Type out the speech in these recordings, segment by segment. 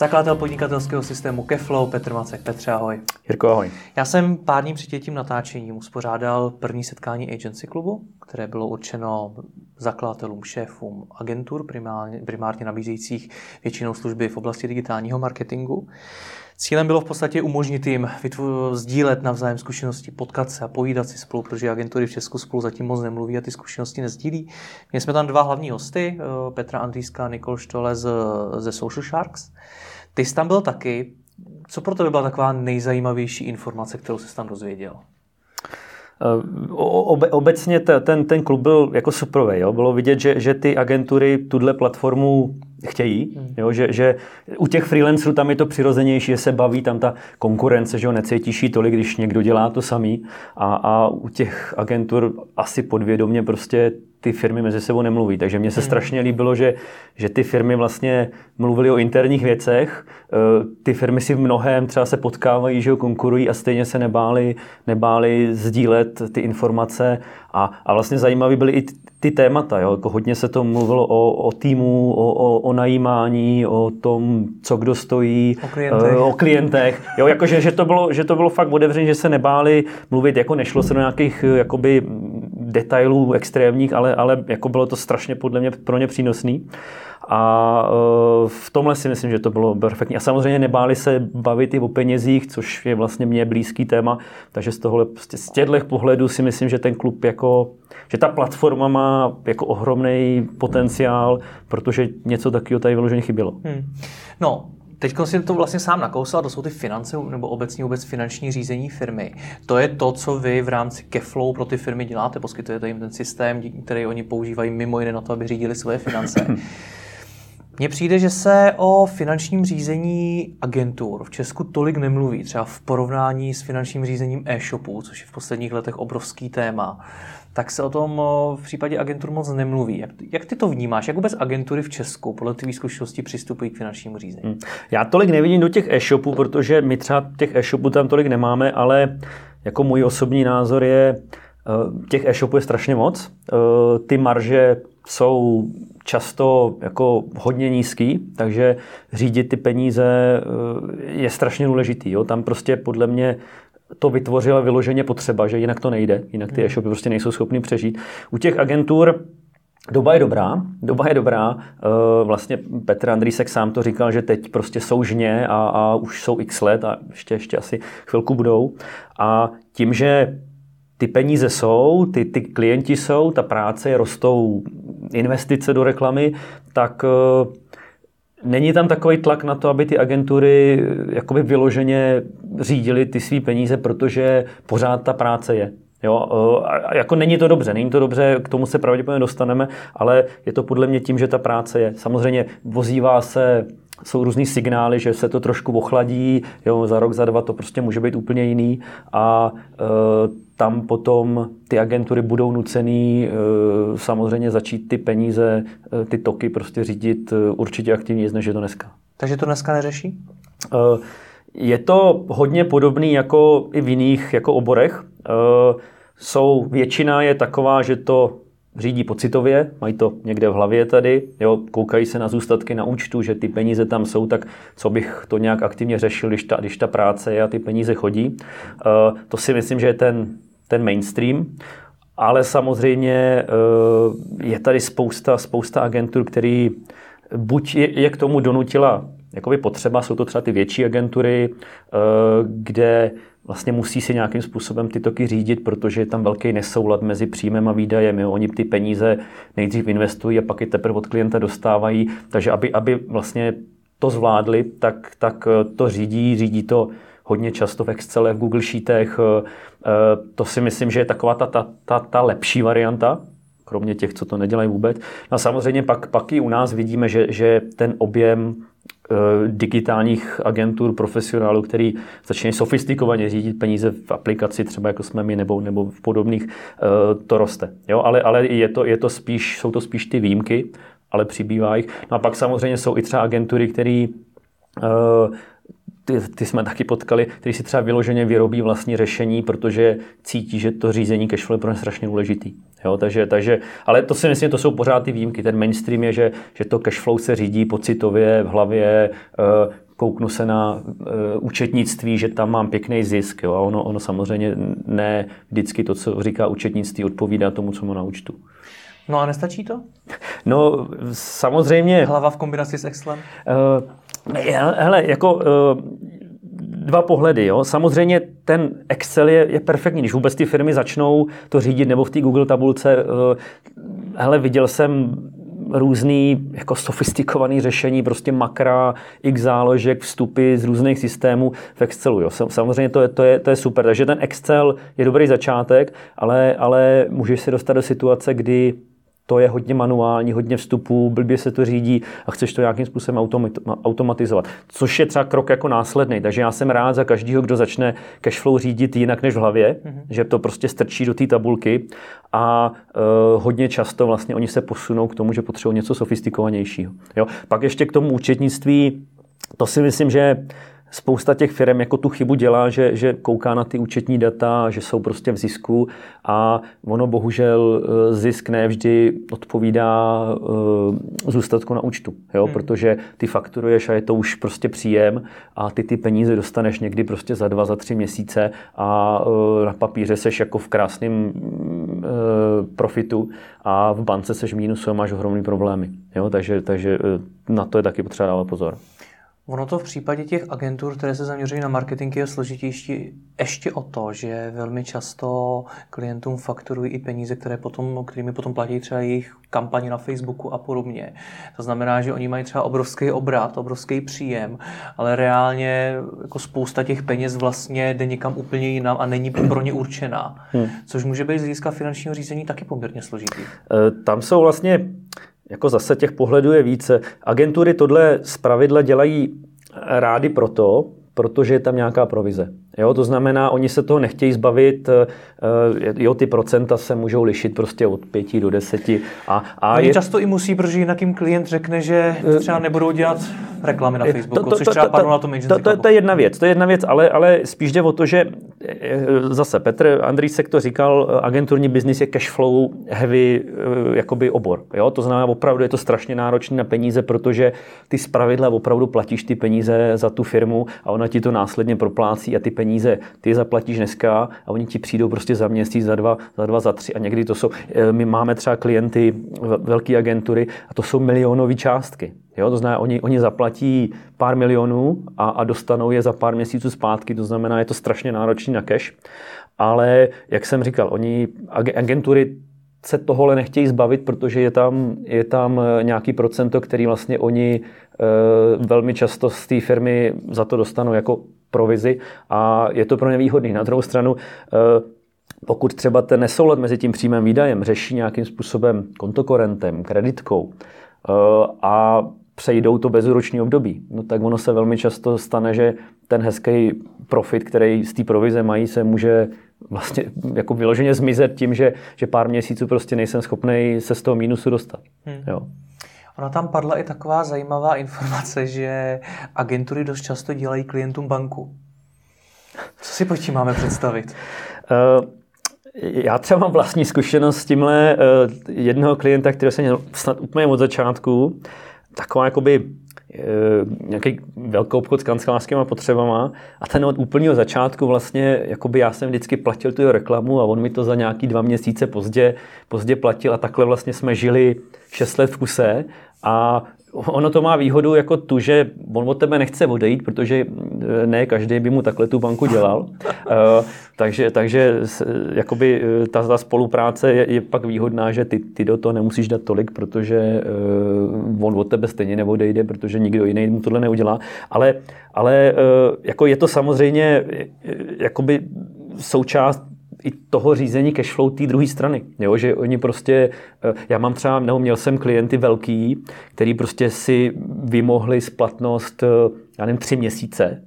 Zakladatel podnikatelského systému Keflow, Petr Macek. Petře, ahoj. Jirko, ahoj. Já jsem pár dní před tím natáčením uspořádal první setkání agency klubu, které bylo určeno zakladatelům, šéfům agentur, primárně, primárně nabízejících většinou služby v oblasti digitálního marketingu. Cílem bylo v podstatě umožnit jim sdílet navzájem zkušenosti, potkat se a povídat si spolu, protože agentury v Česku spolu zatím moc nemluví a ty zkušenosti nezdílí. Měli jsme tam dva hlavní hosty, eh, Petra Andrýská a Nikol Štole z, ze Social Sharks. Ty jsi tam byl taky. Co pro tebe byla taková nejzajímavější informace, kterou jsi tam dozvěděl? Eh, obe, obecně ten, ten klub byl jako suprový. Jo? Bylo vidět, že, že ty agentury tuhle platformu chtějí, hmm. jo? Že, že u těch freelancerů tam je to přirozenější, že se baví, tam ta konkurence, že ho necítíš tolik, když někdo dělá to samý a, a u těch agentur asi podvědomě prostě ty firmy mezi sebou nemluví. Takže mně se hmm. strašně líbilo, že, že ty firmy vlastně mluvily o interních věcech. Eh, ty firmy si v mnohem třeba se potkávají, že ho konkurují a stejně se nebáli, nebáli sdílet ty informace. A, a vlastně zajímavé byly i ty témata. Jo? Jako hodně se to mluvilo o, o týmu, o, o, o najímání, o tom, co kdo stojí, o klientech. O klientech. Jo, jakože, že, to bylo, že to bylo fakt otevřené, že se nebáli mluvit, jako nešlo se do nějakých jakoby, detailů extrémních, ale, ale jako bylo to strašně podle mě pro ně přínosný. A e, v tomhle si myslím, že to bylo perfektní. A samozřejmě nebáli se bavit i o penězích, což je vlastně mě blízký téma. Takže z tohohle, prostě z těchto pohledů si myslím, že ten klub jako, že ta platforma má jako ohromný potenciál, protože něco takového tady vyloženě chybělo. Hmm. No, Teď si to vlastně sám nakousal, to jsou ty finance nebo obecně vůbec finanční řízení firmy. To je to, co vy v rámci Keflow pro ty firmy děláte, poskytujete jim ten systém, který oni používají mimo jiné na to, aby řídili svoje finance. Mně přijde, že se o finančním řízení agentur v Česku tolik nemluví, třeba v porovnání s finančním řízením e-shopů, což je v posledních letech obrovský téma tak se o tom v případě agentur moc nemluví. Jak, ty to vnímáš? Jak vůbec agentury v Česku podle tvých zkušeností přistupují k finančnímu řízení? Hmm. Já tolik nevidím do těch e-shopů, protože my třeba těch e-shopů tam tolik nemáme, ale jako můj osobní názor je, eh, těch e-shopů je strašně moc. Eh, ty marže jsou často jako hodně nízký, takže řídit ty peníze eh, je strašně důležitý. Jo? Tam prostě podle mě to vytvořila vyloženě potřeba, že jinak to nejde, jinak ty hmm. e-shopy prostě nejsou schopny přežít. U těch agentur Doba je dobrá, doba je dobrá. Eh, vlastně Petr Andrýsek sám to říkal, že teď prostě jsou žně a, a už jsou x let a ještě, ještě asi chvilku budou. A tím, že ty peníze jsou, ty, ty klienti jsou, ta práce, rostou investice do reklamy, tak uh, Není tam takový tlak na to, aby ty agentury eh, jakoby vyloženě řídily ty své peníze, protože pořád ta práce je. Jo, eh, a jako není to dobře, není to dobře, k tomu se pravděpodobně dostaneme, ale je to podle mě tím, že ta práce je. Samozřejmě vozívá se jsou různý signály, že se to trošku ochladí, jo, za rok, za dva to prostě může být úplně jiný a e, tam potom ty agentury budou nucený e, samozřejmě začít ty peníze, e, ty toky prostě řídit e, určitě aktivněji, než je to dneska. Takže to dneska neřeší? E, je to hodně podobný jako i v jiných jako oborech. E, jsou, většina je taková, že to řídí pocitově, mají to někde v hlavě tady, jo, koukají se na zůstatky na účtu, že ty peníze tam jsou, tak co bych to nějak aktivně řešil, když ta, když ta práce je a ty peníze chodí. Uh, to si myslím, že je ten, ten mainstream. Ale samozřejmě uh, je tady spousta, spousta agentur, který buď je, je k tomu donutila jakoby potřeba, jsou to třeba ty větší agentury, uh, kde vlastně musí si nějakým způsobem ty toky řídit, protože je tam velký nesoulad mezi příjmem a výdajem. Jo. Oni ty peníze nejdřív investují a pak je teprve od klienta dostávají. Takže aby, aby vlastně to zvládli, tak, tak eh, to řídí, řídí to hodně často v Excel, v Google Sheetech. Eh, eh, to si myslím, že je taková ta, ta, ta, ta lepší varianta, kromě těch, co to nedělají vůbec. No a samozřejmě pak, pak i u nás vidíme, že, že ten objem digitálních agentur, profesionálů, který začínají sofistikovaně řídit peníze v aplikaci, třeba jako jsme my, nebo, nebo v podobných, to roste. Jo? Ale, ale je, to, je to spíš, jsou to spíš ty výjimky, ale přibývá jich. No a pak samozřejmě jsou i třeba agentury, které ty, ty jsme taky potkali, který si třeba vyloženě vyrobí vlastní řešení, protože cítí, že to řízení cashflow je pro ně strašně důležitý. Jo, takže, takže, ale to si myslím, to jsou pořád ty výjimky. Ten mainstream je, že, že to cashflow se řídí pocitově v hlavě, uh, kouknu se na uh, účetnictví, že tam mám pěkný zisk. Jo, a ono, ono samozřejmě ne vždycky to, co říká účetnictví, odpovídá tomu, co má na účtu. No a nestačí to? No, samozřejmě... Hlava v kombinaci s Excelem? Uh, Hele, jako uh, dva pohledy. Jo. Samozřejmě ten Excel je, je perfektní. Když vůbec ty firmy začnou to řídit nebo v té Google tabulce, uh, hele, viděl jsem různý jako sofistikovaný řešení, prostě makra, x záložek, vstupy z různých systémů v Excelu. Jo. Samozřejmě to je, to, je, to je super. Takže ten Excel je dobrý začátek, ale, ale můžeš se dostat do situace, kdy to je hodně manuální, hodně vstupů, blbě se to řídí a chceš to nějakým způsobem automatizovat. Což je třeba krok jako následný. Takže já jsem rád za každého, kdo začne cashflow řídit jinak než v hlavě, mm-hmm. že to prostě strčí do té tabulky a uh, hodně často vlastně oni se posunou k tomu, že potřebují něco sofistikovanějšího. Jo? Pak ještě k tomu účetnictví, to si myslím, že spousta těch firm jako tu chybu dělá, že, že kouká na ty účetní data, že jsou prostě v zisku a ono bohužel eh, zisk nevždy odpovídá uh, zůstatku na účtu, jo? Hmm. protože ty fakturuješ a je to už prostě příjem a ty ty peníze dostaneš někdy prostě za dva, za tři měsíce a uh, na papíře seš jako v krásném profitu a v bance seš mínus a máš ohromný problémy. Jo? Takže, takže na to je taky potřeba dávat pozor. Ono to v případě těch agentur, které se zaměřují na marketing, je složitější ještě o to, že velmi často klientům fakturují i peníze, které potom, kterými potom platí třeba jejich kampaně na Facebooku a podobně. To znamená, že oni mají třeba obrovský obrat, obrovský příjem, ale reálně jako spousta těch peněz vlastně jde někam úplně jinam a není pro ně určená. Hmm. Což může být z hlediska finančního řízení taky poměrně složitý. E, tam jsou vlastně jako zase těch pohledů je více. Agentury tohle z pravidla dělají rády proto, protože je tam nějaká provize. Jo, to znamená, oni se toho nechtějí zbavit, eh, jo, ty procenta se můžou lišit prostě od 5 do 10. A, a oni je... často i musí, protože jinak jim klient řekne, že eh, třeba nebudou dělat reklamy na Facebooku, to, to, což třeba to, padlo na tom to, to, to, je jedna věc, to je jedna věc, ale, ale spíš jde o to, že eh, zase Petr Andrýsek to říkal, agenturní biznis je cashflow heavy jakoby obor. Jo? To znamená, opravdu je to strašně náročné na peníze, protože ty zpravidla opravdu platíš ty peníze za tu firmu a ona ti to následně proplácí a ty peníze peníze, ty zaplatíš dneska a oni ti přijdou prostě za měsíc, za dva, za dva, za tři a někdy to jsou, eh, my máme třeba klienty, velké agentury a to jsou milionové částky. Jo, to znamená, oni, oni zaplatí pár milionů a, a dostanou je za pár měsíců zpátky, to znamená, je to strašně náročný na cash. Ale, jak jsem říkal, oni, agentury se tohle nechtějí zbavit, protože je tam, je tam eh, nějaký procento, který vlastně oni e, velmi často z té firmy za to dostanou jako provizi a je to pro ně výhodný. Na druhou stranu, e, pokud třeba ten nesoulad mezi tím příjmem výdajem řeší nějakým způsobem kontokorentem, kreditkou e, a přejdou to bezúroční období, no tak ono se velmi často stane, že ten hezký profit, který z té provize mají, se může vlastně jako vyloženě zmizet tím, že, že pár měsíců prostě nejsem schopný se z toho mínusu dostat. Hmm. Jo. Ona tam padla i taková zajímavá informace, že agentury dost často dělají klientům banku. Co si pod tím máme představit? Uh, já třeba mám vlastní zkušenost s tímhle uh, jednoho klienta, který jsem měl snad úplně od začátku. Taková jakoby Eh, nějaký velký obchod s kancelářskými potřebama a ten od úplného začátku vlastně, jakoby já jsem vždycky platil tu reklamu a on mi to za nějaký dva měsíce pozdě, pozdě platil a takhle vlastně jsme žili šest let v kuse a ono to má výhodu jako tu, že on od tebe nechce odejít, protože eh, ne každý by mu takhle tu banku dělal. Eh, takže, takže jakoby eh, ta, ta spolupráce je, je pak výhodná, že ty, ty do toho nemusíš dát tolik, protože on od tebe stejně neodejde, protože nikdo jiný mu tohle neudělá. Ale, ale jako je to samozřejmě jakoby součást i toho řízení cashflow té druhé strany. Jo? Že oni prostě, eh, já mám třeba, nebo měl jsem klienty velký, který prostě si vymohli splatnost, eh, já nevím, tři měsíce,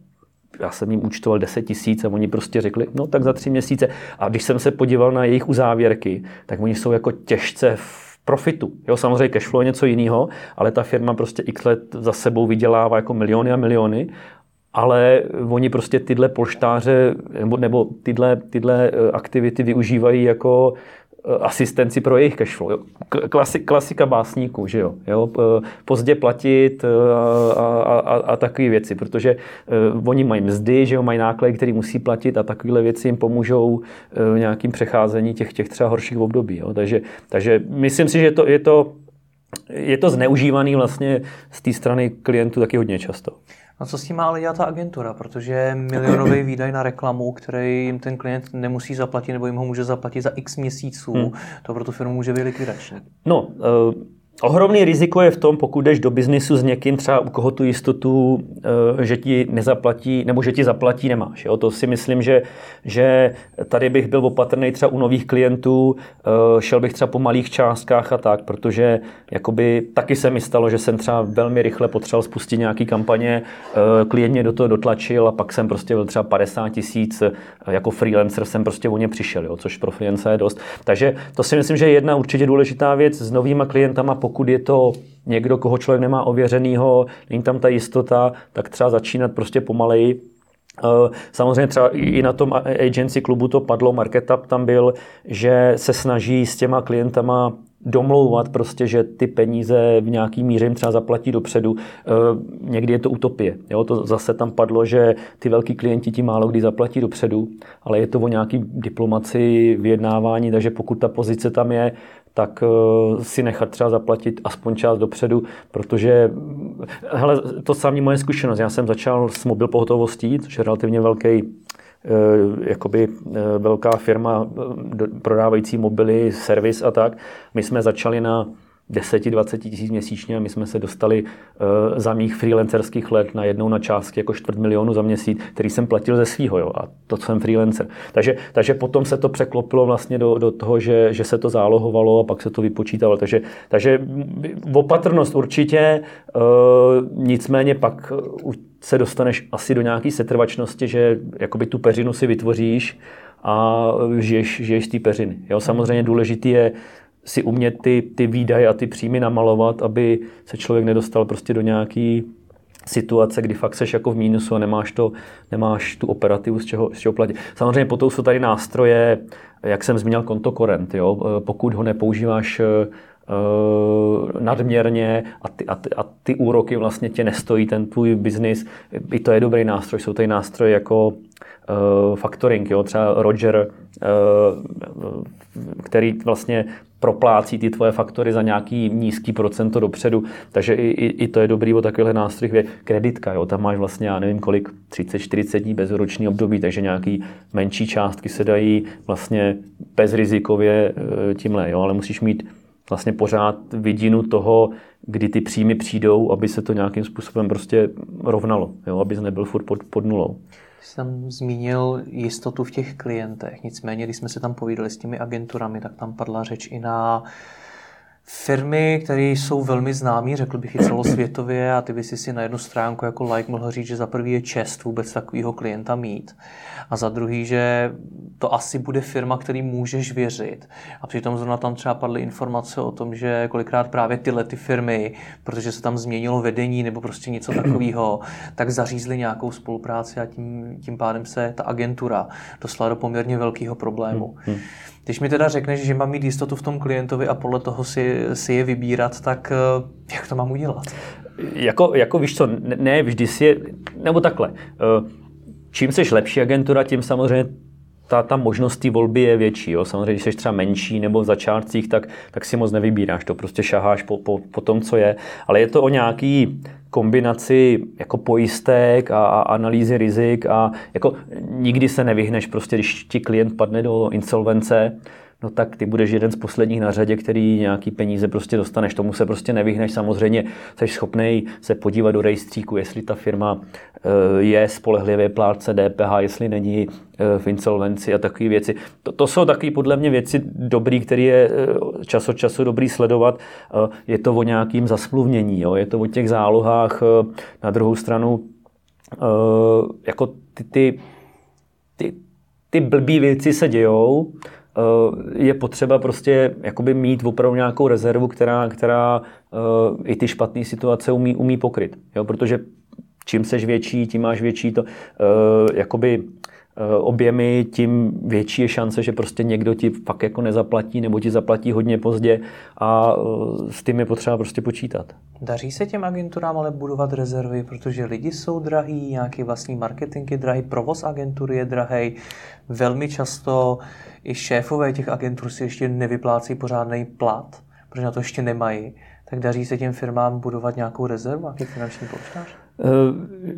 já jsem jim účtoval 10 tisíc a oni prostě řekli, no tak za tři měsíce. A když jsem se podíval na jejich uzávěrky, tak oni jsou jako těžce v profitu. Jo, samozřejmě cashflow je něco jiného, ale ta firma prostě x let za sebou vydělává jako miliony a miliony ale oni prostě tyhle polštáře nebo, nebo tyhle, tyhle eh, aktivity využívají jako eh, asistenci pro jejich cashflow. Klasi, klasika básníků, že jo? jo? Pozdě platit a, a, a, a takové věci, protože oni mají mzdy, že jo? mají náklady, které musí platit a takovéhle věci jim pomůžou uh, nějakým přecházení těch, těch třeba horších období. Jo? Takže, takže myslím si, že to, je to je to zneužívaný vlastně z té strany klientů taky hodně často. A co s tím má ale dělat ta agentura? Protože milionový výdaj na reklamu, který jim ten klient nemusí zaplatit nebo jim ho může zaplatit za x měsíců, hmm. to pro tu firmu může být likvidační. No, uh Ohromný riziko je v tom, pokud jdeš do biznisu s někým, třeba u koho tu jistotu, eh, že ti nezaplatí, nebo že ti zaplatí, nemáš. Jo? To si myslím, že, že tady bych byl opatrný třeba u nových klientů, eh, šel bych třeba po malých částkách a tak, protože jakoby taky se mi stalo, že jsem třeba velmi rychle potřeboval spustit nějaký kampaně, eh, klient mě do toho dotlačil a pak jsem prostě byl třeba 50 tisíc, jako freelancer jsem prostě o ně přišel, jo? což pro freelancer je dost. Takže to si myslím, že je jedna určitě důležitá věc s novýma klientama, pokud je to někdo, koho člověk nemá ověřenýho, není tam ta jistota, tak třeba začínat prostě pomaleji. Eh, samozřejmě třeba i na tom agency klubu to padlo, marketup tam byl, že se snaží s těma klientama domlouvat prostě, že ty peníze v nějaký míře jim třeba zaplatí dopředu. Eh, někdy je to utopie. Jo? To zase tam padlo, že ty velký klienti ti málo kdy zaplatí dopředu, ale je to o nějaký diplomaci, vyjednávání, takže pokud ta pozice tam je, tak eh, si nechat třeba zaplatit aspoň část dopředu, protože hele, to samý moje zkušenost. Já jsem začal s mobil pohotovostí, což je relativně velký eh, jakoby eh, velká firma prodávající mobily, servis a tak. My jsme začali na 10-20 tisíc měsíčně a my jsme se dostali uh, za mých freelancerských let na jednou na částky jako čtvrt milionu za měsíc, který jsem platil ze svýho, jo, a to jsem freelancer. Takže, takže potom se to překlopilo vlastně do, do toho, že, že se to zálohovalo a pak se to vypočítalo. Takže, takže opatrnost určitě, uh, nicméně pak uh, se dostaneš asi do nějaké setrvačnosti, že jakoby tu peřinu si vytvoříš a žiješ, žiješ té peřiny. Jo, samozřejmě důležitý je si umět ty, ty výdaje a ty příjmy namalovat, aby se člověk nedostal prostě do nějaký situace, kdy fakt seš jako v mínusu a nemáš, to, nemáš tu operativu, z čeho, z čeho platit. Samozřejmě potom jsou tady nástroje, jak jsem zmínil, kontokorent. Jo? Pokud ho nepoužíváš uh, nadměrně a ty, a, ty, a ty úroky vlastně tě nestojí ten tvůj biznis, i to je dobrý nástroj. Jsou tady nástroje jako uh, factoring, jo? třeba Roger, uh, který vlastně proplácí ty tvoje faktory za nějaký nízký procento dopředu, takže i, i, i to je dobrý o takovýchhle nástrojích. Kreditka, jo, tam máš vlastně, já nevím kolik, 30-40 dní bezroční období, takže nějaký menší částky se dají vlastně bezrizikově e, tímhle, jo, ale musíš mít vlastně pořád vidinu toho, kdy ty příjmy přijdou, aby se to nějakým způsobem prostě rovnalo, jo, aby nebyl furt pod, pod nulou. Jsi tam zmínil jistotu v těch klientech, nicméně, když jsme se tam povídali s těmi agenturami, tak tam padla řeč i na firmy, které jsou velmi známé, řekl bych i celosvětově, a ty by si si na jednu stránku jako like mohl říct, že za prvý je čest vůbec takového klienta mít, a za druhý, že to asi bude firma, který můžeš věřit. A přitom zrovna tam třeba padly informace o tom, že kolikrát právě tyhle ty firmy, protože se tam změnilo vedení nebo prostě něco takového, tak zařízli nějakou spolupráci a tím, tím pádem se ta agentura dostala do poměrně velkého problému. Hmm. Když mi teda řekneš, že mám mít jistotu v tom klientovi a podle toho si, si je vybírat, tak eh, jak to mám udělat? Jako, jako víš co, ne, ne vždy si je, nebo takhle. Eh, čím jsi lepší agentura, tím samozřejmě ta, ta možnost té volby je větší. Jo. Samozřejmě, když jsi třeba menší nebo v začátcích, tak, tak si moc nevybíráš. To prostě šaháš po, po, po tom, co je. Ale je to o nějaký kombinaci jako pojistek a, a analýzy rizik a jako nikdy se nevyhneš prostě, když ti klient padne do insolvence, no tak ty budeš jeden z posledních na řadě, který nějaký peníze prostě dostaneš. Tomu se prostě nevyhneš. Samozřejmě jsi schopný se podívat do rejstříku, jestli ta firma eh, je spolehlivě plátce DPH, jestli není eh, v insolvenci a takové věci. To, to jsou takové podle mě věci dobrý, které je eh, čas od času dobrý sledovat. Je to o nějakým zasmluvnění, jo? je to o těch zálohách. Na druhou stranu jako ty, ty, ty, ty blbý věci se dějou, je potřeba prostě jakoby mít opravdu nějakou rezervu, která, která eh, i ty špatné situace umí, umí pokryt. Jo? Protože čím seš větší, tím máš větší to, eh, jakoby objemy, tím větší je šance, že prostě někdo ti fakt jako nezaplatí nebo ti zaplatí hodně pozdě a s tím je potřeba prostě počítat. Daří se těm agenturám ale budovat rezervy, protože lidi jsou drahý, nějaký vlastní marketing je drahý, provoz agentury je drahý. Velmi často i šéfové těch agentur si ještě nevyplácí pořádný plat, protože na to ještě nemají. Tak daří se těm firmám budovat nějakou rezervu, nějaký finanční polštář? Eh,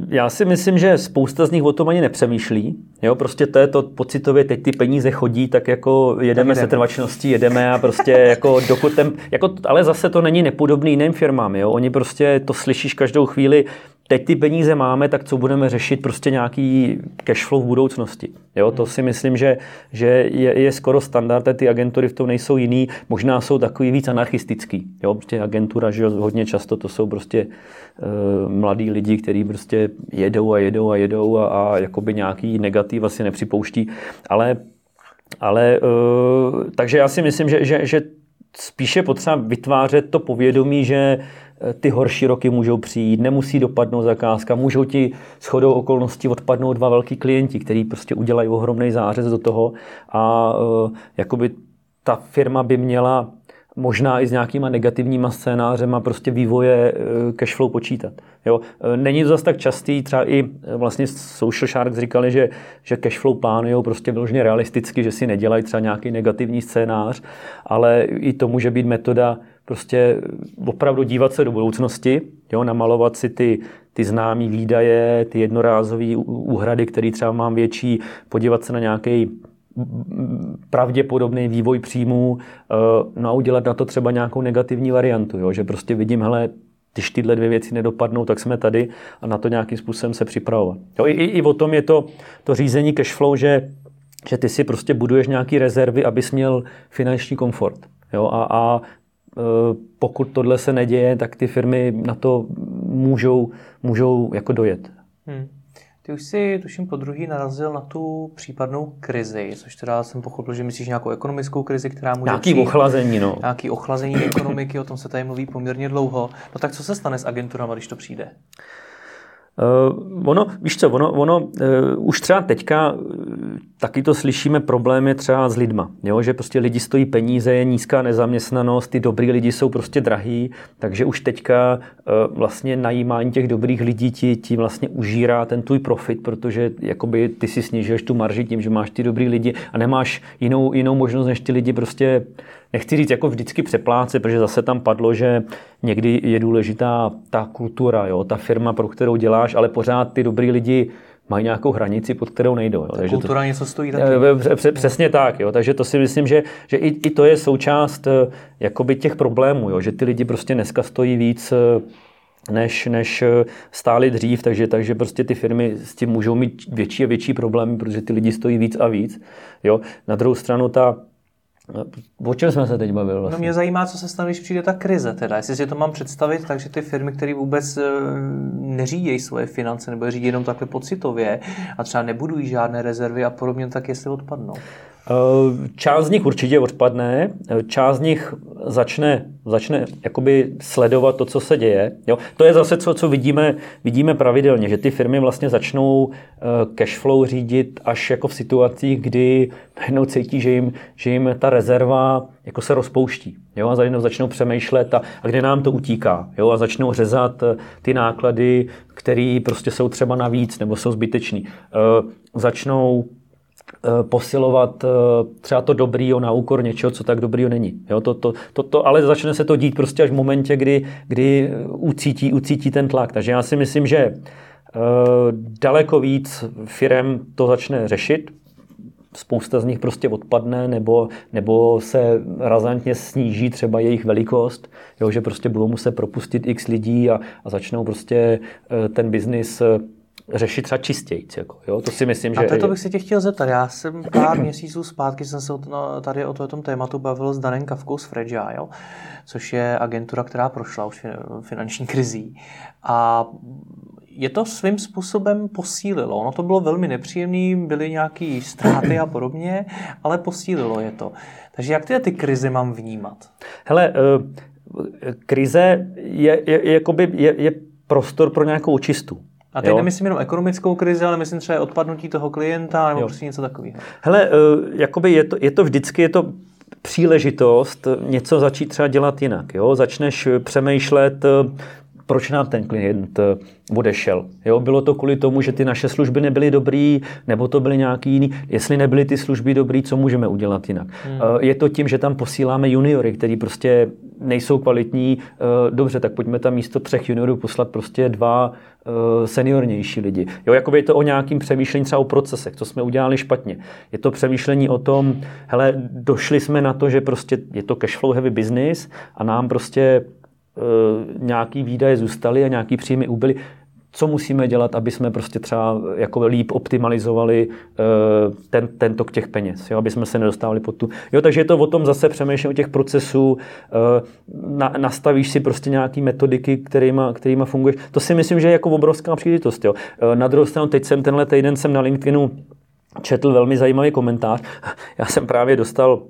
já si myslím, že spousta z nich o tom ani nepřemýšlí. Jo, prostě to je to pocitově, teď ty peníze chodí, tak jako jedeme se trvačností, jedeme a prostě jako dokud ten, jako, ale zase to není nepodobný jiným firmám. Jo? Oni prostě to slyšíš každou chvíli, teď ty peníze máme, tak co budeme řešit prostě nějaký cash flow v budoucnosti. Jo, to si myslím, že, že je, je skoro standard, ty agentury v tom nejsou jiný, možná jsou takový víc anarchistický. Jo, prostě agentura, že hodně často to jsou prostě uh, mladí lidi, kteří prostě jedou a jedou a jedou a, a jakoby nějaký negativ asi nepřipouští, ale ale uh, takže já si myslím, že, že, že spíše potřeba vytvářet to povědomí, že ty horší roky můžou přijít, nemusí dopadnout zakázka, můžou ti shodou okolností odpadnout dva velký klienti, kteří prostě udělají ohromný zářez do toho a uh, jakoby ta firma by měla možná i s nějakýma negativníma scénářema prostě vývoje e, cashflow počítat. Jo? E, není to zase tak častý, třeba i vlastně Social Sharks říkali, že, že cashflow plánují prostě vyloženě realisticky, že si nedělají třeba nějaký negativní scénář, ale i to může být metoda prostě opravdu dívat se do budoucnosti, jo, namalovat si ty, ty známé výdaje, ty jednorázové úhrady, které třeba mám větší, podívat se na nějaký pravděpodobný vývoj příjmů, eh, no a udělat na to třeba nějakou negativní variantu, jo, že prostě vidím, hele, když tyhle dvě věci nedopadnou, tak jsme tady a na to nějakým způsobem se připravovat. Jo, i, i, o tom je to, to řízení cashflow, že, že ty si prostě buduješ nějaké rezervy, abys měl finanční komfort. Jo, a, a Eh, pokud tohle se neděje, tak ty firmy na to můžou, můžou jako dojet. Hmm. Ty už si, tuším, po druhý narazil na tu případnou krizi, což teda jsem pochopil, že myslíš nějakou ekonomickou krizi, která může Nějaký přijít, ochlazení, no. Nějaký ochlazení ekonomiky, o tom se tady mluví poměrně dlouho. No tak co se stane s agenturama, když to přijde? Uh, ono, víš co, ono, ono uh, už třeba teďka uh, taky to slyšíme problémy třeba s lidma, jo? že prostě lidi stojí peníze, je nízká nezaměstnanost, ty dobrý lidi jsou prostě drahý, takže už teďka uh, vlastně najímání těch dobrých lidí ti, ti vlastně užírá ten tvůj profit, protože jakoby ty si snižuješ tu marži tím, že máš ty dobrý lidi a nemáš jinou, jinou možnost, než ty lidi prostě nechci říct jako vždycky přepláce, protože zase tam padlo, že někdy je důležitá ta kultura, jo, ta firma, pro kterou děláš, ale pořád ty dobrý lidi mají nějakou hranici, pod kterou nejdou. Jo. Ta takže kultura to, něco stojí taky. Eh, přesně tak, jo. takže to si myslím, že, že i, i to je součást eh, jakoby těch problémů, jo. že ty lidi prostě dneska stojí víc eh, než, než stály dřív, takže, takže prostě ty firmy s tím můžou mít větší a větší problémy, protože ty lidi stojí víc a víc. Jo. Na druhou stranu ta, O čem jsme se teď bavili? Vlastně? No mě zajímá, co se stane, když přijde ta krize. Teda. Jestli si to mám představit, takže ty firmy, které vůbec eh, neřídějí svoje finance nebo řídí jenom takhle pocitově a třeba nebudují žádné rezervy a podobně, tak jestli odpadnou. Eh, část z nich určitě odpadne, eh, část z nich začne, začne jakoby sledovat to, co se děje. Jo? To je zase co, co vidíme, vidíme pravidelně, že ty firmy vlastně začnou eh, cash flow řídit až jako v situacích, kdy najednou cítí, že jim, že jim ta rezerva jako se rozpouští. Jo? A začnou, přemýšlet a, a kde nám to utíká. Jo? A začnou řezat ty náklady, které prostě jsou třeba navíc nebo jsou zbytečný. Začnou posilovat eh, třeba to dobrýho na úkor něčeho, co tak dobrýho není. Jo, to, to, to, to, ale začne se to dít prostě až v momentě, kdy, kdy ucítí, ucítí ten tlak. Takže já si myslím, že uh, daleko víc firem to začne řešit, spousta z nich prostě odpadne nebo, nebo se razantně sníží třeba jejich velikost, jo, že prostě budou muset propustit x lidí a, a začnou prostě eh, ten biznis eh, řešit třeba čistějíc. Jako, jo? To si myslím, že... A to bych se tě chtěl zeptat. Já jsem pár měsíců zpátky jsem se no, tady o tom tématu bavil s Danem Kavkou z Fragile, což je agentura, která prošla už finanční krizí. A je to svým způsobem posílilo. Ono to bylo velmi nepříjemné, byly nějaké ztráty a podobně, ale posílilo je to. Takže jak ty, ty krize mám vnímat? Hele, eh, krize je, je, je, je, je prostor pro nějakou čistu. A teď jo? nemyslím jenom ekonomickou krizi, ale myslím třeba odpadnutí toho klienta nebo jo. prostě něco takového. Hele, uh, jakoby je to, je to vždycky, je to příležitost něco začít třeba dělat jinak. Jo? Začneš přemýšlet, eh, proč nám ten klient eh, odešel. Jo, bylo to kvůli tomu, že ty naše služby nebyly dobrý, nebo to byly nějaký jiný. Jestli nebyly ty služby dobrý, co můžeme udělat jinak? Hmm. Eh, je to tím, že tam posíláme juniory, který prostě nejsou kvalitní. Eh, dobře, tak pojďme tam místo třech juniorů poslat prostě dva seniornější lidi. Jo, jako je to o nějakým přemýšlení třeba o procesech, co jsme udělali špatně. Je to přemýšlení o tom, hele, došli jsme na to, že prostě je to cashflow heavy business a nám prostě Eh, nějaký výdaje zůstaly a nějaký příjmy ubyly. Co musíme dělat, aby jsme prostě třeba jako líp optimalizovali eh, ten, ten tok těch peněz, jo, aby jsme se nedostávali pod tu. Jo, takže je to o tom zase přemýšlení těch procesů, eh, na, nastavíš si prostě nějaký metodiky, kterýma, kterýma funguješ. To si myslím, že je jako obrovská příležitost. Jo. Na druhou stranu, teď jsem tenhle týden jsem na LinkedInu četl velmi zajímavý komentář. Já jsem právě dostal,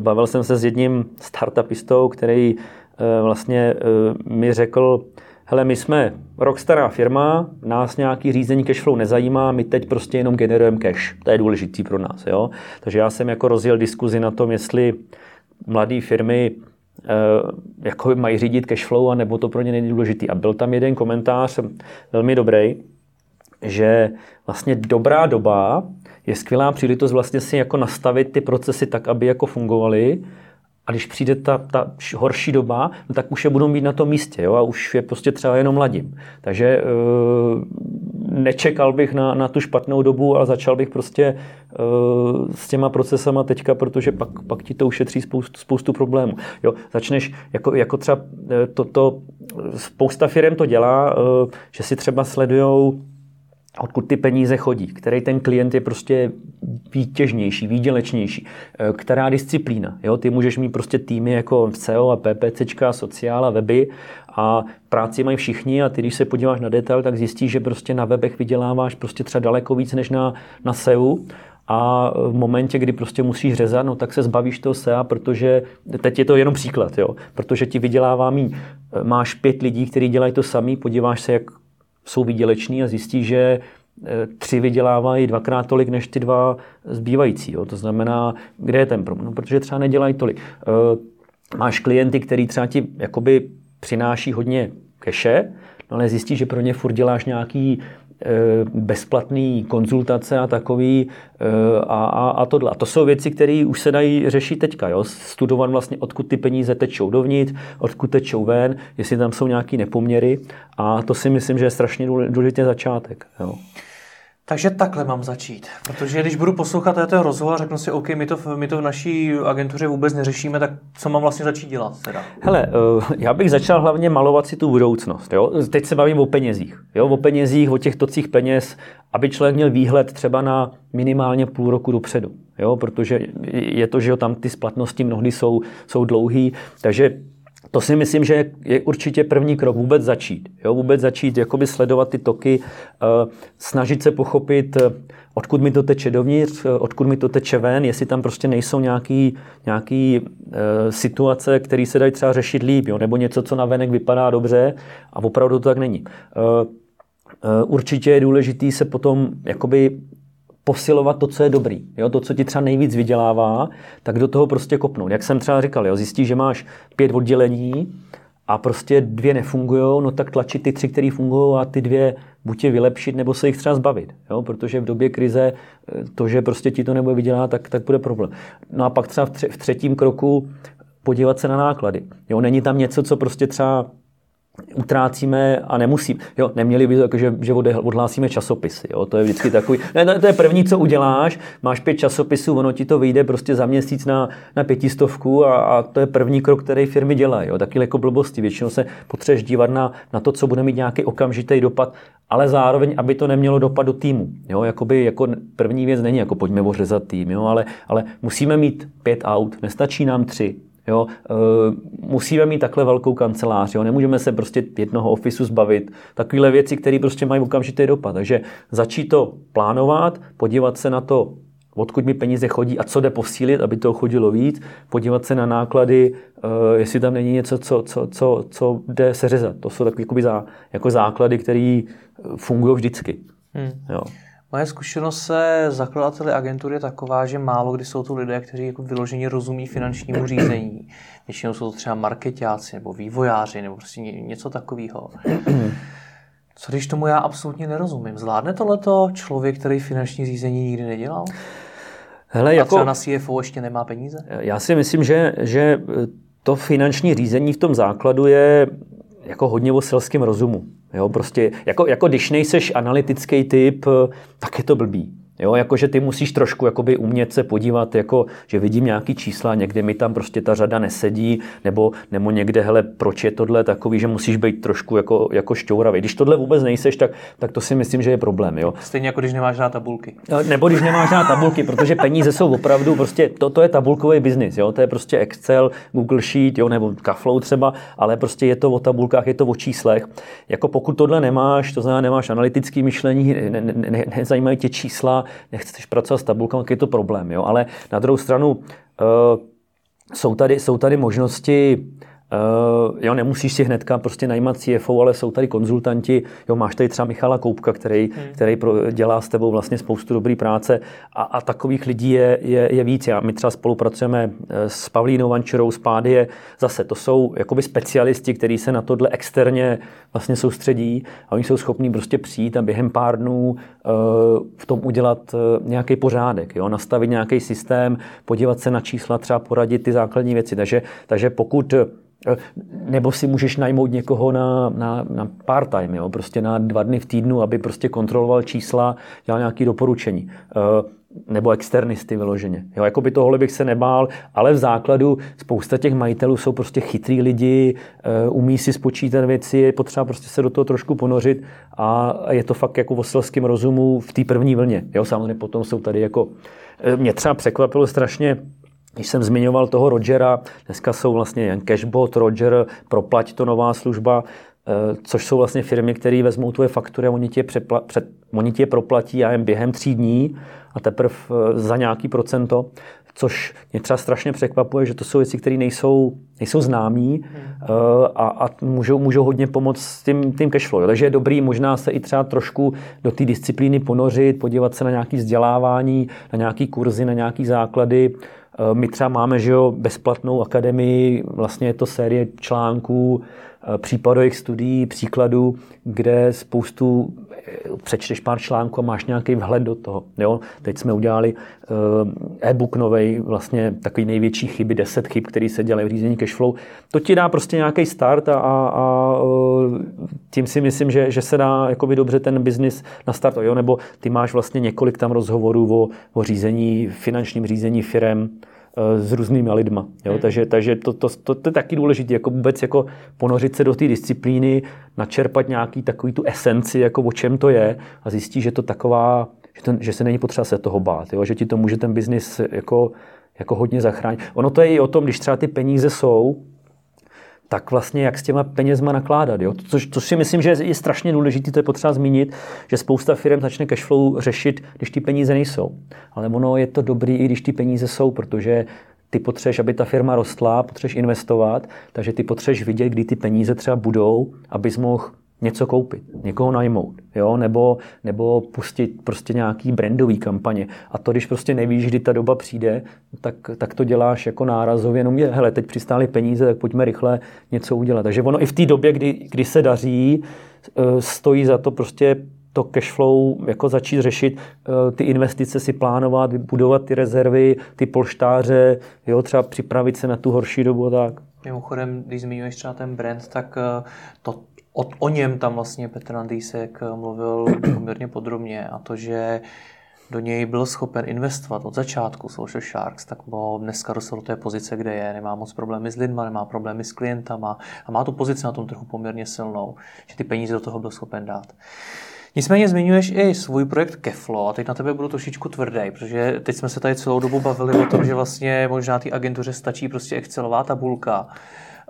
bavil jsem se s jedním startupistou, který Eh, vlastně eh, mi řekl, hele, my jsme rockstará firma, nás nějaký řízení cashflow nezajímá, my teď prostě jenom generujeme cash. To je důležitý pro nás. Jo? Takže já jsem jako rozjel diskuzi na tom, jestli mladé firmy eh, jako mají řídit cashflow, a nebo to pro ně není důležitý. A byl tam jeden komentář velmi dobrý, že vlastně dobrá doba je skvělá příležitost vlastně si jako nastavit ty procesy tak, aby jako fungovaly a když přijde ta, ta horší doba, no tak už je budou mít na tom místě jo, a už je prostě třeba jenom mladím. Takže e, nečekal bych na, na tu špatnou dobu a začal bych prostě e, s těma procesama teďka, protože pak, pak ti to ušetří spoustu, spoustu problémů. Jo, začneš, jako, jako třeba toto, to, spousta firm to dělá, e, že si třeba sledujou odkud ty peníze chodí, který ten klient je prostě výtěžnější, výdělečnější, eh, která disciplína. Jo? Ty můžeš mít prostě týmy jako SEO a PPCčka, sociál a weby a práci mají všichni a ty, když se podíváš na detail, tak zjistíš, že prostě na webech vyděláváš prostě třeba daleko víc než na, na SEO a v momentě, kdy prostě musíš řezat, no tak se zbavíš toho SEA, protože teď je to jenom příklad, jo, protože ti vydělává mý, máš pět lidí, kteří dělají to samý, podíváš se, jak jsou vyděleční a zjistí, že e, tři vydělávají dvakrát tolik než ty dva zbývající. Jo. To znamená, kde je ten problém? No, protože třeba nedělají tolik. E, máš klienty, který třeba ti jakoby přináší hodně keše, no ale zjistí, že pro ně furt děláš nějaký Eh, bezplatný konzultace a takový eh, a, a, a tohle. A to jsou věci, které už se dají řešit teďka. Jo? Studovat vlastně, odkud ty peníze tečou dovnitř, odkud tečou ven, jestli tam jsou nějaké nepoměry a to si myslím, že je strašně důležitý začátek. Jo? Takže takhle mám začít. Protože když budu poslouchat ten rozhovor a řeknu si, OK, my to, my to v naší agentuře vůbec neřešíme, tak co mám vlastně začít dělat? Teda? Hele, uh, já bych začal hlavně malovat si tu budoucnost. Jo? Teď se bavím o penězích. Jo? O penězích, o těch tocích peněz, aby člověk měl výhled třeba na minimálně půl roku dopředu. Jo? Protože je to, že tam ty splatnosti mnohdy jsou, jsou dlouhý, takže to si myslím, že je určitě první krok vůbec začít. Jo? Vůbec začít jakoby sledovat ty toky, uh, snažit se pochopit, uh, odkud mi to teče dovnitř, uh, odkud mi to teče ven, jestli tam prostě nejsou nějaký, nějaký situace, které se dají třeba řešit líp, jo? nebo něco, co na venek vypadá dobře a opravdu to tak není. Určitě je důležité se potom jakoby posilovat to, co je dobrý. Jo? To, co ti třeba nejvíc vydělává, tak do toho prostě kopnout. Jak jsem třeba říkal, jo? zjistíš, že máš pět oddělení a prostě dvě nefungují, no tak tlačit ty tři, které fungují a ty dvě buď je vylepšit, nebo se jich třeba zbavit. Jo? Protože v době krize eh, to, že prostě ti to nebude vydělat, tak, tak bude problém. No a pak třeba v třetím kroku podívat se na náklady. Jo? Není tam něco, co prostě třeba utrácíme a nemusím. Jo, neměli by to jako, že, že odhlásíme časopisy. Jo, to je vždycky takový. Ne, to je první, co uděláš. Máš pět časopisů, ono ti to vyjde prostě za měsíc na, na pětistovku a, a, to je první krok, který firmy dělají. Jo. Taky jako blbosti. Většinou se potřebuješ dívat na, na to, co bude mít nějaký okamžitý dopad, ale zároveň, aby to nemělo dopad do týmu. Jo, jakoby, jako první věc není, jako pojďme ořezat tým, jo, ale, ale musíme mít pět aut, nestačí nám tři, Jo, e, musíme mít takhle velkou kancelář, jo, nemůžeme se prostě jednoho ofisu zbavit. Takovéhle věci, které prostě mají okamžitý dopad. Takže začít to plánovat, podívat se na to, odkud mi peníze chodí a co jde posílit, aby to chodilo víc, podívat se na náklady, e, jestli tam není něco, co, co, co, co jde seřezat. To jsou takové zá, jako základy, které fungují vždycky. Hmm. Jo. Moje zkušenost se zakladateli agentury je taková, že málo kdy jsou to lidé, kteří jako vyloženě rozumí finančnímu řízení. Většinou jsou to třeba marketáci nebo vývojáři nebo prostě něco takového. Co když tomu já absolutně nerozumím? Zvládne tohleto člověk, který finanční řízení nikdy nedělal? Hele, jako, A třeba na CFO ještě nemá peníze? Já si myslím, že, že to finanční řízení v tom základu je jako hodně o selském rozumu. Jo, prostě jako, jako když nejseš analytický typ, tak je to blbý. Jo, jakože ty musíš trošku jakoby umět se podívat, jako, že vidím nějaký čísla, někde mi tam prostě ta řada nesedí, nebo, nebo někde, hele, proč je tohle takový, že musíš být trošku jako, jako šťouravý. Když tohle vůbec nejseš, tak, tak to si myslím, že je problém. Jo. Stejně jako když nemáš na tabulky. No, nebo když nemáš na tabulky, protože peníze jsou opravdu prostě, to, to je tabulkový biznis, jo, to je prostě Excel, Google Sheet, jo, nebo Kaflow třeba, ale prostě je to o tabulkách, je to o číslech. Jako pokud tohle nemáš, to znamená, nemáš analytické myšlení, ne, ne, ne, nezajímají tě čísla, nechceš pracovat s tabulkami, tak je to problém. Jo? Ale na druhou stranu uh, jsou, tady, jsou tady možnosti Uh, jo, nemusíš si hnedka prostě najímat CFO, ale jsou tady konzultanti. Jo, máš tady třeba Michala Koupka, který, hmm. který pro, dělá s tebou vlastně spoustu dobrý práce a, a takových lidí je, je, je víc. Já, my třeba spolupracujeme eh, s Pavlínou Vančerou z Pádie. Zase to jsou jakoby specialisti, kteří se na tohle externě vlastně soustředí a oni jsou schopní prostě přijít a během pár dnů uh, v tom udělat uh, nějaký pořádek, jo, nastavit nějaký systém, podívat se na čísla, třeba poradit ty základní věci. Takže, takže pokud nebo si můžeš najmout někoho na, na, na part-time, jo? prostě na dva dny v týdnu, aby prostě kontroloval čísla, dělal nějaké doporučení. Eh, nebo externisty vyloženě. Jo, jako by tohle bych se nebál, ale v základu spousta těch majitelů jsou prostě chytrý lidi, eh, umí si spočítat věci, je potřeba prostě se do toho trošku ponořit a je to fakt jako o selském rozumu v té první vlně. Jo, samozřejmě potom jsou tady jako... Mě třeba překvapilo strašně, když jsem zmiňoval toho Rogera, dneska jsou vlastně jen Cashbot, Roger, Proplať to nová služba, eh, což jsou vlastně firmy, které vezmou tvoje faktury a oni ti je, přepla, před, oni ti je proplatí já jen během tří dní a teprve eh, za nějaký procento, což mě třeba strašně překvapuje, že to jsou věci, které nejsou, nejsou známí hmm. a, a můžou, můžou hodně pomoct s tím, tím cashflow. Takže je dobrý možná se i třeba trošku do té disciplíny ponořit, podívat se na nějaké vzdělávání, na nějaké kurzy, na nějaké základy, Eh, my třeba máme že jo, bezplatnou akademii, vlastně je to série článků, eh, případových studií, příkladů, kde spoustu eh, přečteš pár článků a máš nějaký vhled do toho. Jo? Teď jsme udělali e-book nový, vlastně takový největší chyby, 10 chyb, který se dělají v řízení cashflow. To ti dá prostě nějaký start a, a, a tím si myslím, že, že se dá jakoby dobře ten biznis nastartovat. Jo? Nebo ty máš vlastně několik tam rozhovorů o, o řízení, finančním řízení firem, Eh, s různými lidma. Jo? Hmm. Takže, takže to, to, to, to, je taky důležité, jako vůbec jako ponořit se do té disciplíny, načerpat nějaký takový tu esenci, jako o čem to je a zjistit, že to taková, že, to, že se není potřeba se toho bát, jo? že ti to může ten biznis jako, jako hodně zachránit. Ono to je i o tom, když třeba ty peníze jsou, tak vlastně jak s těma penězma nakládat. Jo? Což, což si myslím, že je strašně důležité, to je potřeba zmínit, že spousta firm začne cashflow řešit, když ty peníze nejsou. Ale ono je to dobrý, i když ty peníze jsou, protože ty potřebuješ, aby ta firma rostla, potřebuješ investovat, takže ty potřebuješ vidět, kdy ty peníze třeba budou, abys mohl něco koupit, někoho najmout, jo? Nebo, nebo pustit prostě nějaký brandový kampaně. A to, když prostě nevíš, kdy ta doba přijde, tak, tak to děláš jako nárazově, jenom je, hele, teď přistály peníze, tak pojďme rychle něco udělat. Takže ono i v té době, kdy, kdy se daří, e, stojí za to prostě to cash flow jako začít řešit, e, ty investice si plánovat, budovat ty rezervy, ty polštáře, jo, třeba připravit se na tu horší dobu tak. Mimochodem, když zmiňuješ třeba ten brand, tak eh, to, o, o něm tam vlastně Petr Andýsek mluvil poměrně podrobně a to, že do něj byl schopen investovat od začátku Social Sharks, tak bo dneska dostal do té pozice, kde je, nemá moc problémy s lidmi, nemá problémy s klientama a má tu pozici na tom trhu poměrně silnou, že ty peníze do toho byl schopen dát. Nicméně zmiňuješ i svůj projekt Keflo a teď na tebe budu trošičku tvrdý, protože teď jsme se tady celou dobu bavili o tom, že vlastně možná té agentuře stačí prostě Excelová tabulka.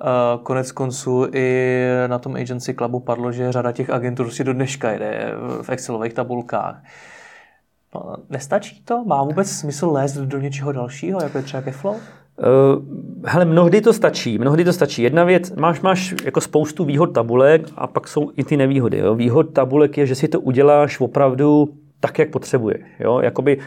Eh, konec konců i na tom agency clubu padlo, že řada těch agentur si do dneška jde v Excelových tabulkách. No, nestačí to? Má vůbec smysl lézt do něčeho dalšího, jako je třeba Keflo? Uh, hele, mnohdy to stačí, mnohdy to stačí. Jedna věc, máš, máš jako spoustu výhod tabulek a pak jsou i ty nevýhody. Jo? Výhod tabulek je, že si to uděláš opravdu tak, jak potřebuješ. Jo? Jakoby, e,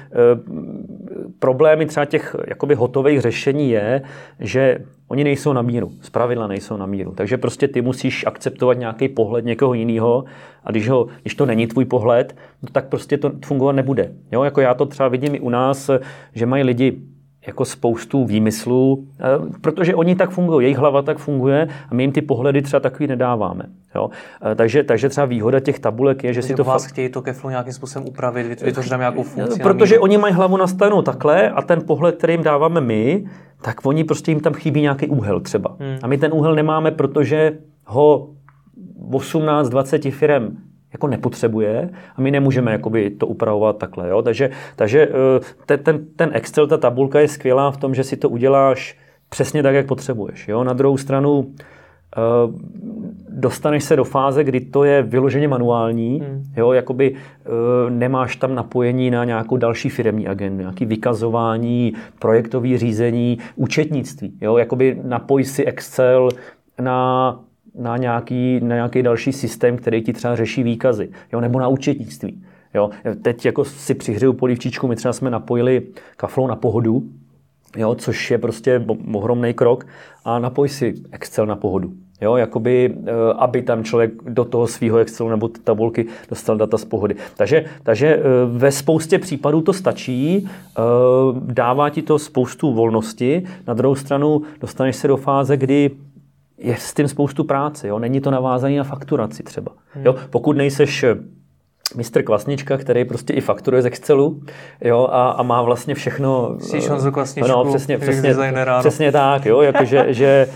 problémy třeba těch jakoby hotových řešení je, že oni nejsou na míru. Zpravidla nejsou na míru. Takže prostě ty musíš akceptovat nějaký pohled někoho jiného a když, ho, když to není tvůj pohled, no tak prostě to fungovat nebude. Jo? Jako já to třeba vidím i u nás, že mají lidi jako spoustu výmyslů, eh, protože oni tak fungují, jejich hlava tak funguje a my jim ty pohledy třeba takový nedáváme. Jo? Eh, takže, takže třeba výhoda těch tabulek je, že si to... vás fakt... chtějí to keflu nějakým způsobem upravit, vytvořit tam nějakou funkci. Protože oni mají hlavu nastavenou takhle a ten pohled, který jim dáváme my, tak oni prostě jim tam chybí nějaký úhel třeba. Hmm. A my ten úhel nemáme, protože ho 18-20 firm jako nepotřebuje a my nemůžeme jakoby to upravovat takhle. Jo? Takže, takže eh, ten, ten Excel, ta tabulka je skvělá v tom, že si to uděláš přesně tak, jak potřebuješ. Jo? Na druhou stranu eh, dostaneš se do fáze, kdy to je vyloženě manuální, hmm. jo, jakoby eh, nemáš tam napojení na nějakou další firmní agendu, nějaký vykazování, projektový řízení, účetnictví, jo, jakoby napoj si Excel na na nějaký, na nějaký další systém, který ti třeba řeší výkazy, jo, nebo na účetnictví. Jo. Teď jako si přihřeju polivčičku, my třeba jsme napojili kaflou na pohodu, jo, což je prostě ohromný krok a napoj si Excel na pohodu. Jo, jakoby, eh, aby tam člověk do toho svého Excelu nebo tabulky dostal data z pohody. Takže, takže eh, ve spoustě případů to stačí, eh, dává ti to spoustu volnosti, na druhou stranu dostaneš se do fáze, kdy je s tím spoustu práce. Jo? Není to navázané na fakturaci třeba. Hmm. Jo? Pokud nejseš eh, mistr Kvasnička, který prostě i fakturuje z Excelu jo, a, a má vlastně všechno... Jsi Kvasničku, no, přesně, přesně, přesně tak, jo, jako že, že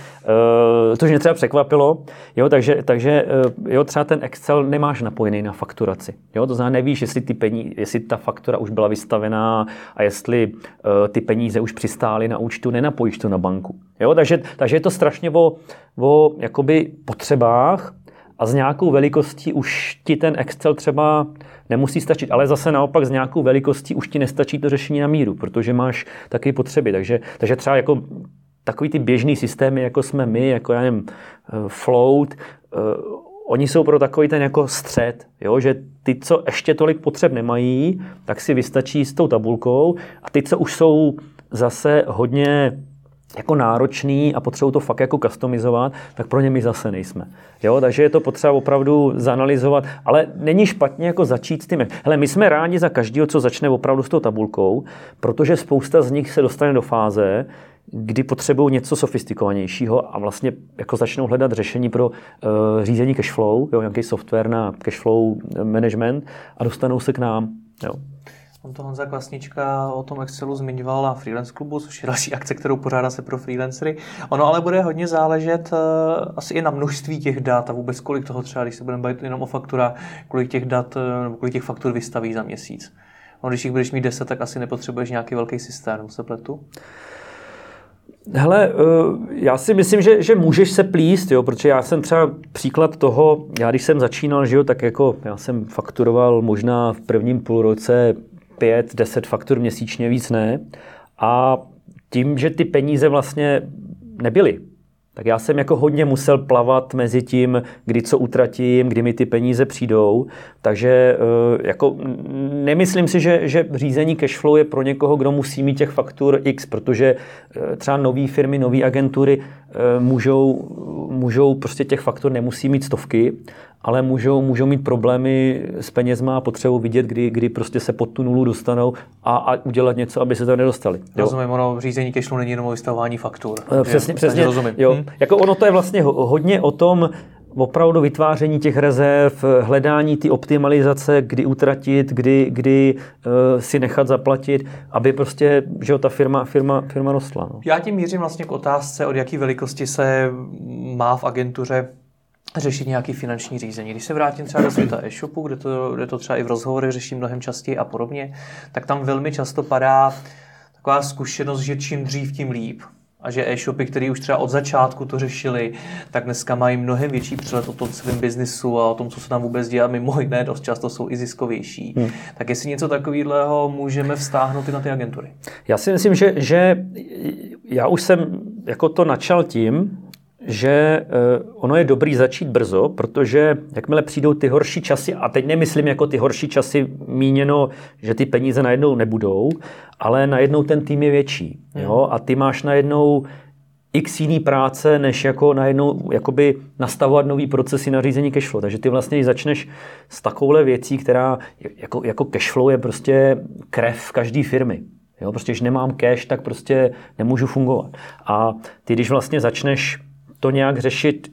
uh, to mě třeba překvapilo, jo, takže, takže uh, jo, třeba ten Excel nemáš napojený na fakturaci, jo, to znamená nevíš, jestli, ty peníze, jestli ta faktura už byla vystavená a jestli uh, ty peníze už přistály na účtu, nenapojíš to na banku, jo, takže, takže je to strašně o, o jakoby potřebách, a s nějakou velikostí už ti ten Excel třeba nemusí stačit, ale zase naopak s nějakou velikostí už ti nestačí to řešení na míru, protože máš taky potřeby. Takže, takže třeba jako takový ty běžný systémy, jako jsme my, jako já nevím, eh, Float, uh, oni jsou pro takový ten jako střed, jo? že ty, co ještě tolik potřeb nemají, tak si vystačí s tou tabulkou a ty, co už jsou zase hodně jako náročný a potřebují to fakt jako customizovat, tak pro ně my zase nejsme. Jo, takže je to potřeba opravdu zanalizovat, ale není špatně jako začít s tím. Hele, my jsme rádi za každého, co začne opravdu s tou tabulkou, protože spousta z nich se dostane do fáze, kdy potřebují něco sofistikovanějšího a vlastně jako začnou hledat řešení pro uh, řízení cashflow, jo, nějaký software na cashflow management a dostanou se k nám. Jo. On to Honza Klasnička o tom Excelu zmiňoval na Freelance klubu, což je další akce, kterou pořádá se pro freelancery. Ono ale bude hodně záležet uh, asi i na množství těch dat a vůbec kolik toho třeba, když se budeme bavit jenom o faktura, kolik těch dat uh, nebo kolik těch faktur vystaví za měsíc. No, když jich budeš mít 10, tak asi nepotřebuješ nějaký velký systém, se pletu? Hele, eh, já si myslím, že, že můžeš se plíst, jo, protože já jsem třeba příklad toho, já když jsem začínal, že jo, tak jako já jsem fakturoval možná v prvním půlroce 5, 10 faktur měsíčně, víc ne. A tím, že ty peníze vlastně nebyly, tak já jsem jako hodně musel plavat mezi tím, kdy co utratím, kdy mi ty peníze přijdou. Takže eh, jako nemyslím si, že, že řízení cashflow je pro někoho, kdo musí mít těch faktur X, protože eh, třeba nové firmy, nové agentury můžou, můžou prostě těch faktor nemusí mít stovky, ale můžou, můžou mít problémy s penězma a potřebu vidět, kdy, kdy prostě se pod tu nulu dostanou a, a udělat něco, aby se tam nedostali. Jo? Rozumím, ono řízení cashflow není jenom o vystavování faktur. Přesně, přesně. Rozumím. Jo. Hmm. Jako ono to je vlastně hodně o tom, opravdu vytváření těch rezerv, hledání ty optimalizace, kdy utratit, kdy, kdy uh, si nechat zaplatit, aby prostě, že ta firma, firma, firma rostla. No. Já tím mířím vlastně k otázce, od jaké velikosti se má v agentuře řešit nějaký finanční řízení. Když se vrátím třeba do světa e-shopu, kde to, kde to třeba i v rozhovorech řeším mnohem častěji a podobně, tak tam velmi často padá taková zkušenost, že čím dřív, tím líp a že e-shopy, které už třeba od začátku to řešili, tak dneska mají mnohem větší přehled o tom svém biznisu a o tom, co se tam vůbec dělá. Mimo jiné, dost často jsou i ziskovější. Hmm. Tak jestli něco takového můžeme vztáhnout i na ty agentury? Já si myslím, že, že já už jsem jako to načal tím, že eh, ono je dobrý začít brzo, protože jakmile přijdou ty horší časy, a teď nemyslím jako ty horší časy míněno, že ty peníze najednou nebudou, ale najednou ten tým je větší. Jo? A ty máš najednou x jiný práce, než jako najednou jakoby nastavovat nový procesy na řízení cashflow. Takže ty vlastně začneš s takovouhle věcí, která jako, jako cashflow je prostě krev každé firmy. Jo, prostě, když nemám cash, tak prostě nemůžu fungovat. A ty, když vlastně začneš to nějak řešit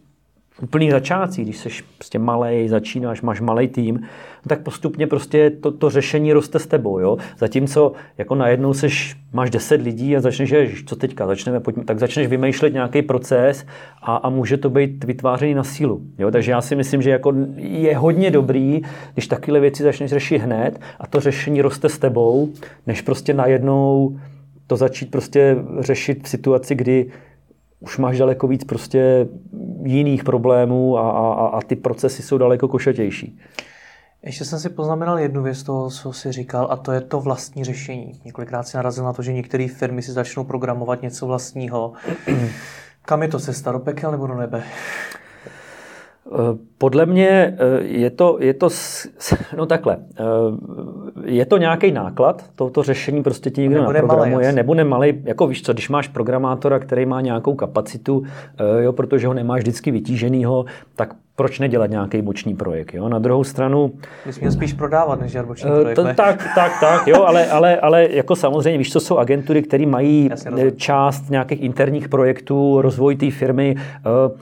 úplný začátcích, když jsi prostě malej, začínáš, máš malý tým, tak postupně prostě to, to řešení roste s tebou. Jo? Zatímco jako najednou seš, máš 10 lidí a začneš, že co teďka, začneme, pojďme, tak začneš vymýšlet nějaký proces a, a může to být vytvářený na sílu. Jo? Takže já si myslím, že jako je hodně dobrý, když takové věci začneš řešit hned a to řešení roste s tebou, než prostě najednou to začít prostě řešit v situaci, kdy už máš daleko víc prostě jiných problémů a, a, a ty procesy jsou daleko košatější. Ještě jsem si poznamenal jednu věc toho, co jsi říkal, a to je to vlastní řešení. Několikrát si narazil na to, že některé firmy si začnou programovat něco vlastního. Kam je to cesta, do pekel nebo do nebe? Podle mě eh, je to, je to no takhle, eh, je to nějaký náklad, toto řešení prostě ti někdo naprogramuje, malý, nebude malý, jako víš co, když máš programátora, který má nějakou kapacitu, eh, jo, protože ho nemáš vždycky vytíženýho, tak proč nedělat nějaký boční projekt. Jo? Na druhou stranu... Bys měl spíš prodávat, než dělat boční projekt, to, Tak, tak, tak, jo, ale, ale, ale jako samozřejmě, víš, co jsou agentury, které mají Jasně, část nějakých interních projektů, rozvoj té firmy. Uh,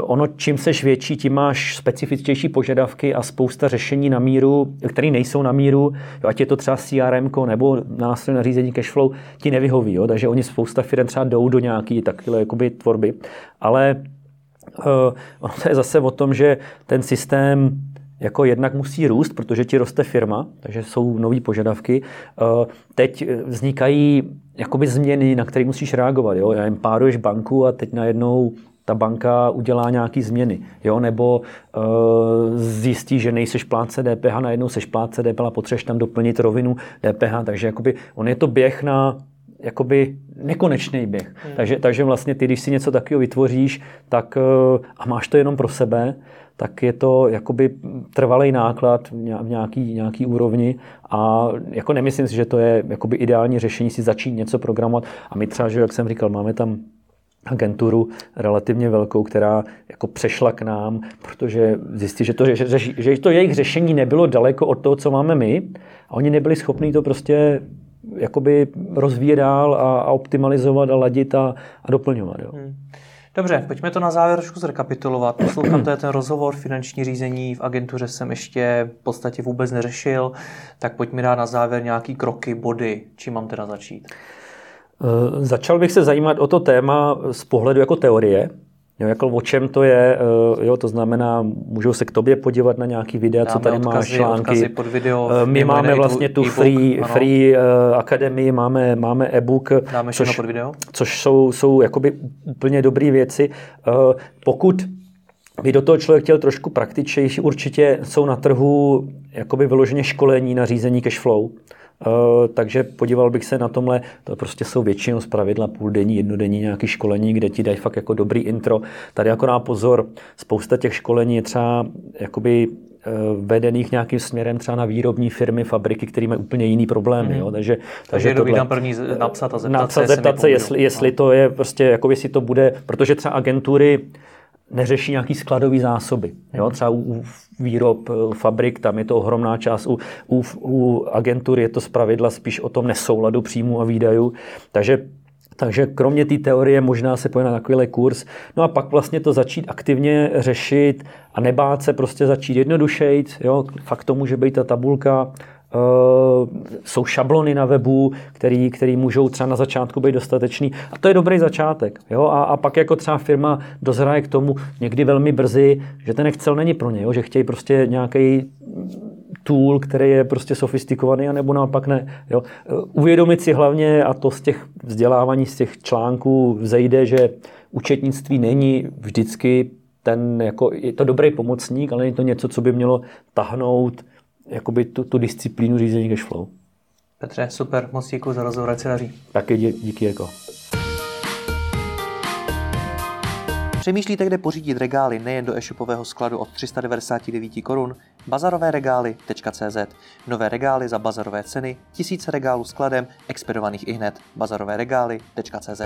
ono, čím seš větší, tím máš specifičtější požadavky a spousta řešení na míru, které nejsou na míru, jo, ať je to třeba CRM nebo nástroj na řízení cashflow, ti nevyhoví. Jo? Takže oni spousta firm třeba jdou do nějaké takové jakoby, tvorby. Ale ono to je zase o tom, že ten systém jako jednak musí růst, protože ti roste firma, takže jsou nové požadavky. Uh, teď vznikají jakoby změny, na které musíš reagovat. Jo? Já jim páruješ banku a teď najednou ta banka udělá nějaké změny, jo? nebo uh, zjistí, že nejseš plátce DPH, najednou seš plátce DPH a potřebuješ tam doplnit rovinu DPH, takže jakoby on je to běh na jakoby nekonečný běh. Hmm. Takže, takže vlastně ty, když si něco takového vytvoříš tak, eh, a máš to jenom pro sebe, tak je to jakoby trvalý náklad v nějaký, nějaký úrovni a jako nemyslím si, že to je jakoby ideální řešení si začít něco programovat a my třeba, že jak jsem říkal, máme tam agenturu relativně velkou, která jako přešla k nám, protože zjistí, že to, že, že to jejich řešení nebylo daleko od toho, co máme my a oni nebyli schopni to prostě jakoby rozvíjet dál a, a optimalizovat a ladit a, a doplňovat. Jo. Hmm. Dobře, pojďme to na závěr trošku zrekapitulovat. Poslouchám, to je ten rozhovor, finanční řízení v agentuře jsem ještě v podstatě vůbec neřešil, tak pojďme dát na závěr nějaký kroky, body, čím mám teda začít. Eh, začal bych se zajímat o to téma z pohledu jako teorie, Jo, jako o čem to je, eh, jo, to znamená, můžou se k tobě podívat na nějaký videa, Dáme co tady odkazy, máš, články. pod video, eh, My máme vlastně tu free, free uh, akademii, máme, máme e-book, Dáme což, pod video. což jsou, jsou jakoby úplně dobré věci. Uh, pokud by do toho člověk chtěl trošku praktičnější, určitě jsou na trhu jakoby vyloženě školení na řízení cash flow takže podíval bych se na tomhle, to prostě jsou většinou z pravidla půldenní, jednodenní nějaký školení, kde ti dají fakt jako dobrý intro. Tady jako pozor, spousta těch školení je třeba jakoby Eh, vedených nějakým směrem třeba na výrobní firmy, fabriky, které mají úplně jiný problémy. Mm. Jo. Takže, takže, takže je dobrý tam první napsat a zeptat napsat, se, zeptat se jestli, jestli to je prostě, jako jestli to bude, protože třeba agentury neřeší nějaký skladový zásoby. Jo? Mhm. Třeba u výrob eh, fabrik, tam je to ohromná část. U, u, u agentur je to zpravidla spíš o tom nesouladu příjmu a výdajů. Takže takže kromě té teorie možná se pojde na takovýhle kurz. No a pak vlastně to začít aktivně řešit a nebát se prostě začít jednodušejt. Jo? Fakt to může být ta tabulka, jsou šablony na webu, který, který můžou třeba na začátku být dostatečný. A to je dobrý začátek. Jo? A, a pak jako třeba firma dozraje k tomu někdy velmi brzy, že ten Excel není pro ně, jo? že chtějí prostě nějaký tool, který je prostě sofistikovaný, anebo naopak ne. Jo. Uvědomit si hlavně, a to z těch vzdělávání, z těch článků vzejde, že účetnictví není vždycky ten, jako, je to dobrý pomocník, ale je to něco, co by mělo tahnout jakoby tu, tu disciplínu řízení cash flow. Petře, super, moc díky za rozhovor, ať se daří. Taky dí, díky, jako. Přemýšlíte, kde pořídit regály nejen do e-shopového skladu od 399 korun? Bazarovéregály.cz Nové regály za bazarové ceny, tisíce regálů skladem, expedovaných i hned. Bazarovéregály.cz